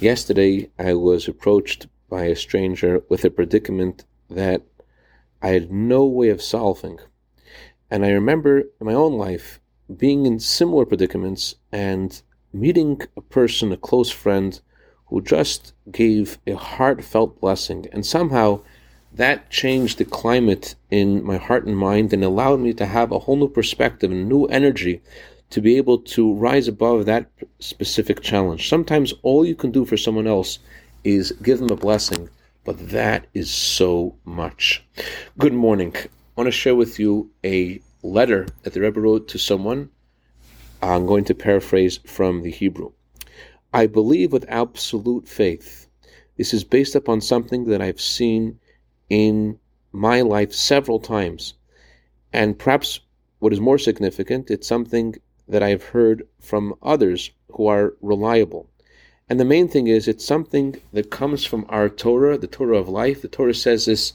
Yesterday, I was approached by a stranger with a predicament that I had no way of solving. And I remember in my own life being in similar predicaments and meeting a person, a close friend, who just gave a heartfelt blessing. And somehow that changed the climate in my heart and mind and allowed me to have a whole new perspective and new energy to be able to rise above that specific challenge. Sometimes all you can do for someone else is give them a blessing, but that is so much. Good morning. I want to share with you a letter that the Rebbe wrote to someone. I'm going to paraphrase from the Hebrew. I believe with absolute faith. This is based upon something that I've seen in my life several times. And perhaps what is more significant, it's something that I've heard from others who are reliable. And the main thing is, it's something that comes from our Torah, the Torah of life. The Torah says this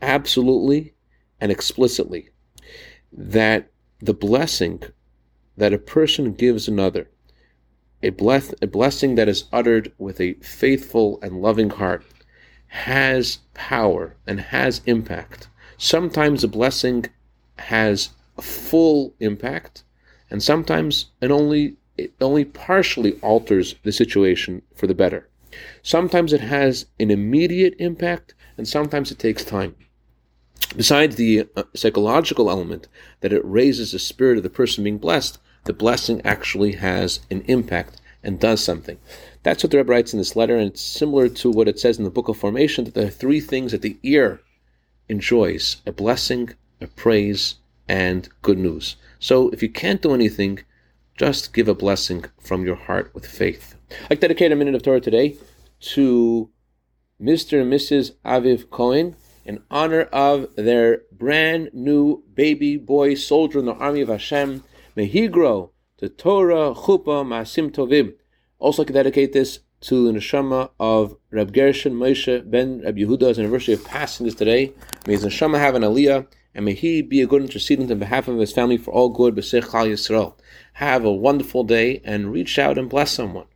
absolutely and explicitly that the blessing that a person gives another, a, bless, a blessing that is uttered with a faithful and loving heart, has power and has impact. Sometimes a blessing has full impact, and sometimes it only it only partially alters the situation for the better. Sometimes it has an immediate impact, and sometimes it takes time. Besides the uh, psychological element that it raises the spirit of the person being blessed, the blessing actually has an impact and does something. That's what the Rebbe writes in this letter, and it's similar to what it says in the Book of Formation that there are three things that the ear enjoys a blessing, a praise, and good news. So if you can't do anything, just give a blessing from your heart with faith. I'd dedicate a minute of Torah today to Mr. and Mrs. Aviv Cohen in honor of their brand new baby boy soldier in the army of Hashem. May he grow to Torah, Chuppah, Ma'asim Tovim. Also, I can dedicate this to the neshama of Reb Gershon Moshe ben Reb Yehuda's anniversary of passing this today. May his neshama have an aliyah, and may he be a good intercedent on behalf of his family for all good. B'soch Kol Yisrael. Have a wonderful day and reach out and bless someone.